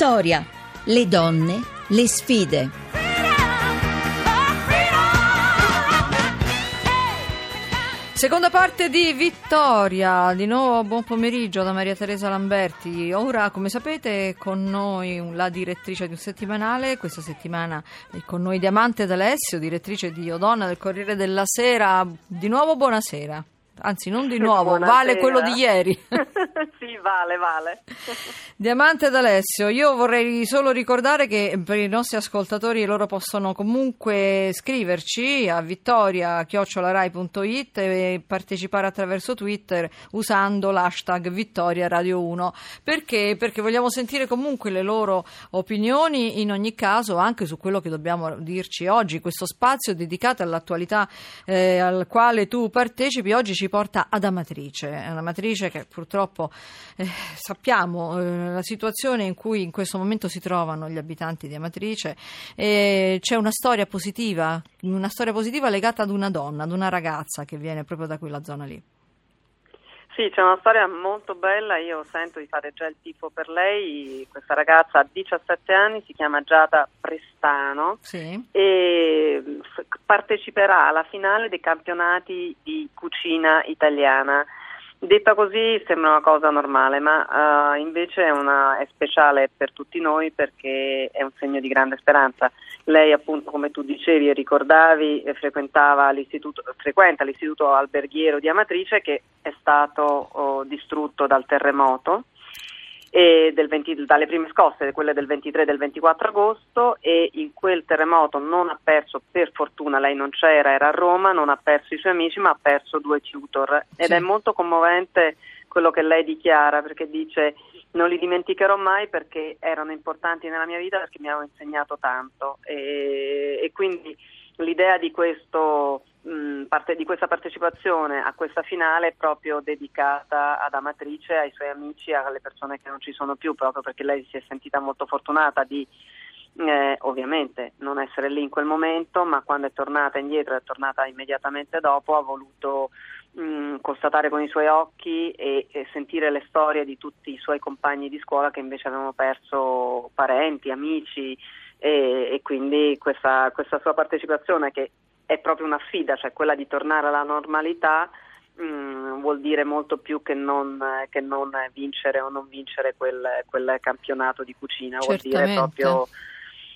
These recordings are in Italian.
Vittoria, le donne, le sfide. Seconda parte di Vittoria, di nuovo buon pomeriggio da Maria Teresa Lamberti. Ora, come sapete, con noi la direttrice di un settimanale, questa settimana è con noi Diamante D'Alessio, direttrice di Odonna del Corriere della Sera. Di nuovo buonasera. Anzi, non di nuovo, Buonasera. vale quello di ieri. sì, vale, vale. Diamante d'Alessio, io vorrei solo ricordare che per i nostri ascoltatori loro possono comunque scriverci a vittoria.it e partecipare attraverso Twitter usando l'hashtag Vittoria Radio 1. Perché? Perché vogliamo sentire comunque le loro opinioni in ogni caso anche su quello che dobbiamo dirci oggi. Questo spazio dedicato all'attualità eh, al quale tu partecipi oggi ci porta ad Amatrice, è un'Amatrice che purtroppo eh, sappiamo eh, la situazione in cui in questo momento si trovano gli abitanti di Amatrice e c'è una storia positiva, una storia positiva legata ad una donna, ad una ragazza che viene proprio da quella zona lì. Sì, c'è una storia molto bella, io sento di fare già il tifo per lei, questa ragazza ha 17 anni, si chiama Giada Prestano Sì. e parteciperà alla finale dei campionati di cucina italiana. Detta così sembra una cosa normale, ma eh, invece è, una- è speciale per tutti noi perché è un segno di grande speranza. Lei, appunto, come tu dicevi e ricordavi, eh, frequentava l'istituto, frequenta l'istituto alberghiero di Amatrice che è stato oh, distrutto dal terremoto 20 dalle prime scosse, quelle del 23 e del 24 agosto e in quel terremoto non ha perso, per fortuna lei non c'era, era a Roma, non ha perso i suoi amici ma ha perso due tutor ed Sì. è molto commovente quello che lei dichiara perché dice non li dimenticherò mai perché erano importanti nella mia vita perché mi hanno insegnato tanto e, e quindi l'idea di questo parte- di questa partecipazione a questa finale è proprio dedicata ad Amatrice, ai suoi amici, alle persone che non ci sono più, proprio perché lei si è sentita molto fortunata di eh, ovviamente non essere lì in quel momento, ma quando è tornata indietro, è tornata immediatamente dopo, ha voluto constatare con i suoi occhi e, e sentire le storie di tutti i suoi compagni di scuola che invece avevano perso parenti, amici e, e quindi questa, questa sua partecipazione che è proprio una sfida, cioè quella di tornare alla normalità mh, vuol dire molto più che non, che non vincere o non vincere quel, quel campionato di cucina, vuol dire Certamente.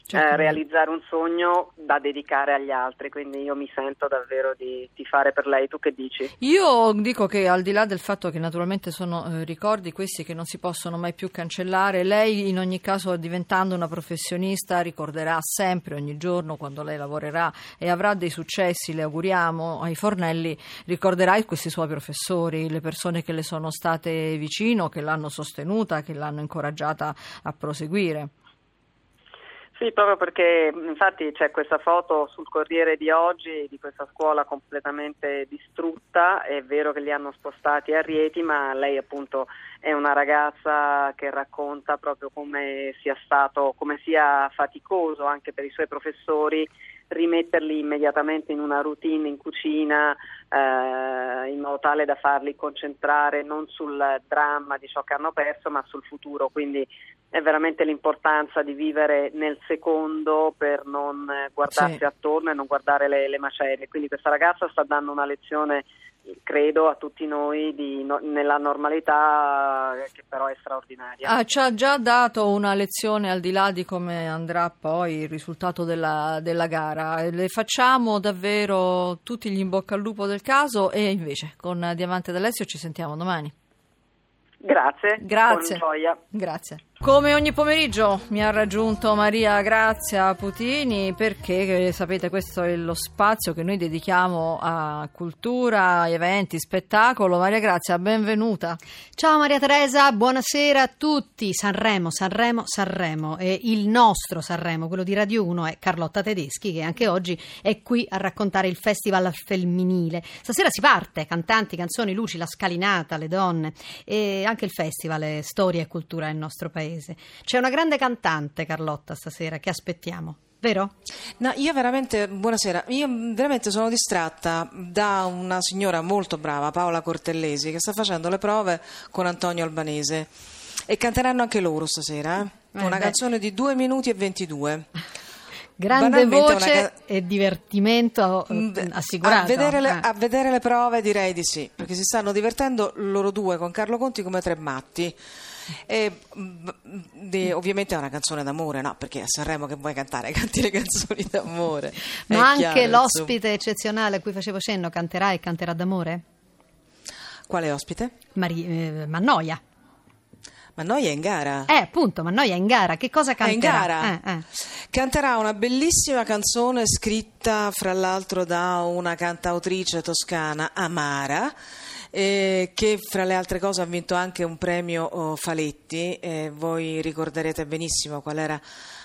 Proprio eh, realizzare un sogno da dedicare agli altri, quindi io mi sento davvero di, di fare per lei, tu che dici? Io dico che al di là del fatto che naturalmente sono eh, ricordi questi che non si possono mai più cancellare, lei in ogni caso diventando una professionista ricorderà sempre, ogni giorno quando lei lavorerà e avrà dei successi, le auguriamo ai fornelli, ricorderà questi suoi professori, le persone che le sono state vicino, che l'hanno sostenuta, che l'hanno incoraggiata a proseguire. Sì, proprio perché infatti c'è questa foto sul Corriere di oggi di questa scuola completamente distrutta, è vero che li hanno spostati a Rieti, ma lei appunto è una ragazza che racconta proprio come sia stato, come sia faticoso anche per i suoi professori rimetterli immediatamente in una routine in cucina eh, in modo tale da farli concentrare non sul dramma di ciò che hanno perso ma sul futuro quindi è veramente l'importanza di vivere nel secondo per non eh, guardarsi Sì. attorno e non guardare le, le macerie quindi questa ragazza sta dando una lezione credo a tutti noi di no- nella normalità eh, che però è straordinaria Ah, ci ha già dato una lezione al di là di come andrà poi il risultato della, della gara. Le facciamo davvero tutti gli in bocca al lupo del caso e invece con Diamante d'Alessio ci sentiamo domani. grazie Grazie. con gioia Grazie. Come ogni pomeriggio mi ha raggiunto Maria Grazia Putini perché eh, sapete questo è lo spazio che noi dedichiamo a cultura, eventi, spettacolo. Maria Grazia, benvenuta. Ciao Maria Teresa, buonasera a tutti. Sanremo, Sanremo, Sanremo. E il nostro Sanremo, quello di Radio 1, è Carlotta Tedeschi, che anche oggi è qui a raccontare il festival femminile. Stasera si parte, cantanti, canzoni, luci, la scalinata, le donne e anche il festival Storia e Cultura nel nostro paese. C'è una grande cantante, Carlotta, stasera, che aspettiamo. Vero? No, io veramente, buonasera, io veramente sono distratta da una signora molto brava, Paola Cortellesi, che sta facendo le prove con Antonio Albanese e canteranno anche loro stasera. eh? Eh, una beh. canzone di 2 minuti e 22. Grande voce ca- e divertimento Mm, assicurato. A vedere, le, Eh. a vedere le prove direi di sì, perché si stanno divertendo loro due con Carlo Conti come tre matti. E, mm, di- ovviamente è una canzone d'amore, no? Perché a Sanremo che vuoi cantare? Canti le canzoni d'amore. Ma È anche chiaro, l'ospite eccezionale a cui facevo cenno canterà e canterà d'amore? Quale ospite? Mari- eh, Mannoia. Ma noi è in gara. Eh, appunto, Mannoia è in gara. Che cosa canterà? gara. Eh, eh. Canterà una bellissima canzone scritta fra l'altro da una cantautrice toscana, Amara. Eh, che fra le altre cose ha vinto anche un premio oh, Faletti e voi ricorderete benissimo qual era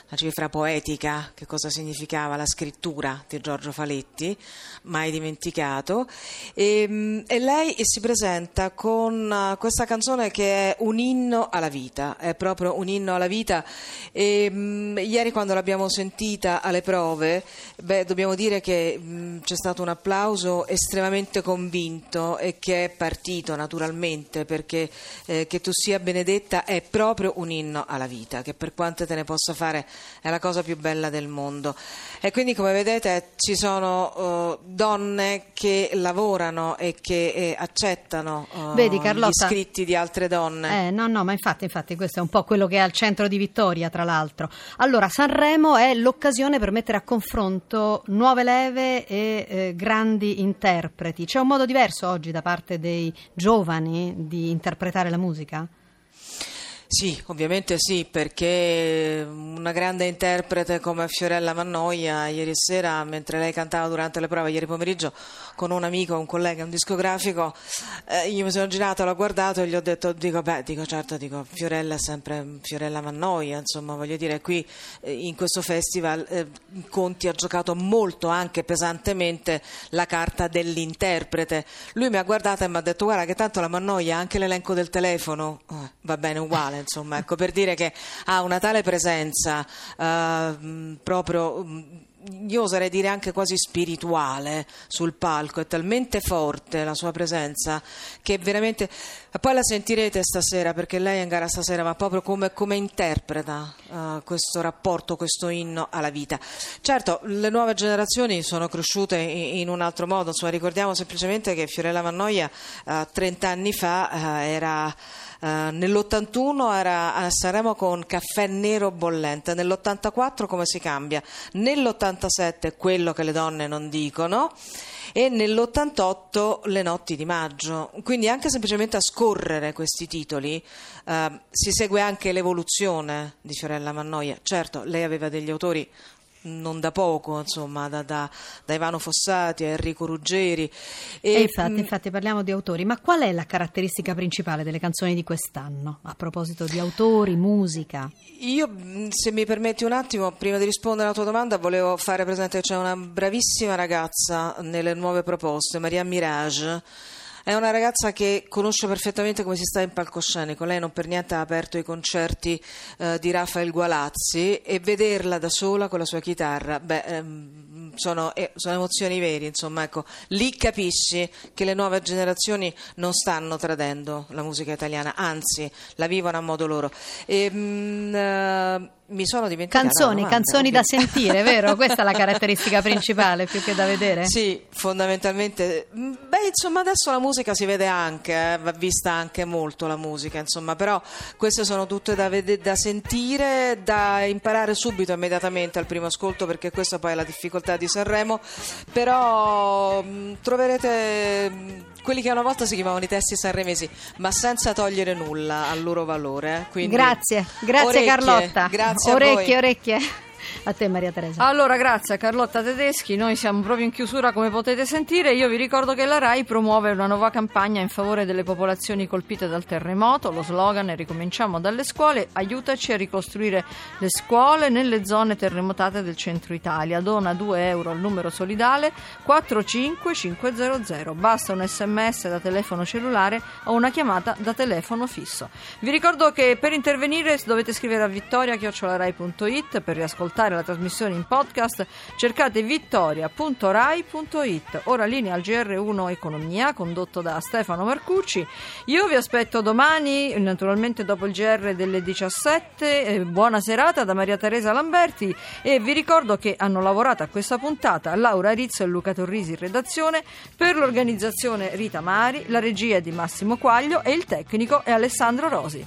la cifra poetica, che cosa significava la scrittura di Giorgio Faletti, mai dimenticato. E, mm, e lei si presenta con uh, questa canzone che è un inno alla vita, è proprio un inno alla vita. E, mm, ieri quando l'abbiamo sentita alle prove, beh, dobbiamo dire che mm, c'è stato un applauso estremamente convinto e che è partito naturalmente perché eh, che tu sia benedetta è proprio un inno alla vita, che per quante te ne possa fare è la cosa più bella del mondo. E quindi come vedete ci sono eh, donne che lavorano e che eh, accettano eh, Vedi, gli Carlotta? scritti di altre donne. Eh, no, no, ma infatti, infatti questo è un po' quello che è al centro di Vittoria, tra l'altro. Allora, Sanremo è l'occasione per mettere a confronto nuove leve e eh, grandi interpreti. C'è un modo diverso oggi da parte dei giovani di interpretare la musica? Sì, ovviamente sì, perché una grande interprete come Fiorella Mannoia ieri sera, mentre lei cantava durante le prove, ieri pomeriggio, con un amico, un collega, un discografico, eh, io mi sono girato, l'ho guardato e gli ho detto, dico, beh, dico certo, dico, Fiorella è sempre Fiorella Mannoia, insomma, voglio dire, qui eh, in questo festival eh, Conti ha giocato molto, anche pesantemente, la carta dell'interprete. Lui mi ha guardato e mi ha detto, guarda che tanto la Mannoia ha anche l'elenco del telefono, Eh, va bene uguale, insomma, ecco, per dire che ha una tale presenza eh, mh, proprio... mh, io oserei dire anche quasi spirituale sul palco, è talmente forte la sua presenza che veramente. Poi la sentirete stasera perché lei è in gara stasera, ma proprio come, come interpreta eh, questo rapporto, questo inno alla vita. Certo, le nuove generazioni sono cresciute in, in un altro modo, insomma, ricordiamo semplicemente che Fiorella Mannoia eh, 30 anni fa eh, era. Eh, nell'81 era a Sanremo con Caffè Nero Bollente, nell'84 come si cambia? Nell'87 quello che le donne non dicono e nell'88 Le notti di maggio. Quindi anche semplicemente a scorrere questi titoli eh, si segue anche l'evoluzione di Fiorella Mannoia. Certo, lei aveva degli autori non da poco, insomma, da, da- da Ivano Fossati a Enrico Ruggeri. E infatti, mh, infatti parliamo di autori, ma qual è la caratteristica principale delle canzoni di quest'anno? A proposito di autori, musica. Io, mh, se mi permetti un attimo, prima di rispondere alla tua domanda, volevo fare presente che c'è una bravissima ragazza nelle nuove proposte, Maria Mirage. È una ragazza che conosce perfettamente come si sta in palcoscenico. Lei non per niente ha aperto i concerti eh, di Rafael Gualazzi e vederla da sola con la sua chitarra, beh, ehm, sono, eh, sono emozioni vere, insomma, ecco. Lì capisci che le nuove generazioni non stanno tradendo la musica italiana, anzi, la vivono a modo loro. E, mh, eh, mi sono dimenticata Canzoni, canzoni da sentire, vero? Questa è la caratteristica principale più che da vedere? Sì, fondamentalmente. Mm, Beh, insomma, adesso la musica si vede anche, eh, va vista anche molto la musica, insomma, però queste sono tutte da, vede- da sentire, da imparare subito, immediatamente al primo ascolto, perché questa poi è la difficoltà di Sanremo. Però mm, troverete mm, quelli che una volta si chiamavano i testi sanremesi, ma senza togliere nulla al loro valore. eh. Quindi, Grazie, grazie orecchie, Carlotta. Grazie a orecchie, orecchie. A te Maria Teresa. Allora, grazie a Carlotta Tedeschi, noi siamo proprio in chiusura come potete sentire. Io vi ricordo che la RAI promuove una nuova campagna in favore delle popolazioni colpite dal terremoto. Lo slogan è Ricominciamo dalle scuole, aiutaci a ricostruire le scuole nelle zone terremotate del centro Italia. Dona 2 euro al numero solidale 45500. Basta un sms da telefono cellulare o una chiamata da telefono fisso. Vi ricordo che per intervenire dovete scrivere a vittoria.rai.it per riascoltare riascoltare la trasmissione in podcast cercate vittoria.rai.it. Ora linea al GR1 Economia condotto da Stefano Marcucci. Io vi aspetto domani, naturalmente dopo il GR delle 17. Eh, buona serata da Maria Teresa Lamberti e vi ricordo che hanno lavorato a questa puntata Laura Rizzo e Luca Torrisi in redazione, per l'organizzazione Rita Mari, la regia di Massimo Quaglio e il tecnico è Alessandro Rosi.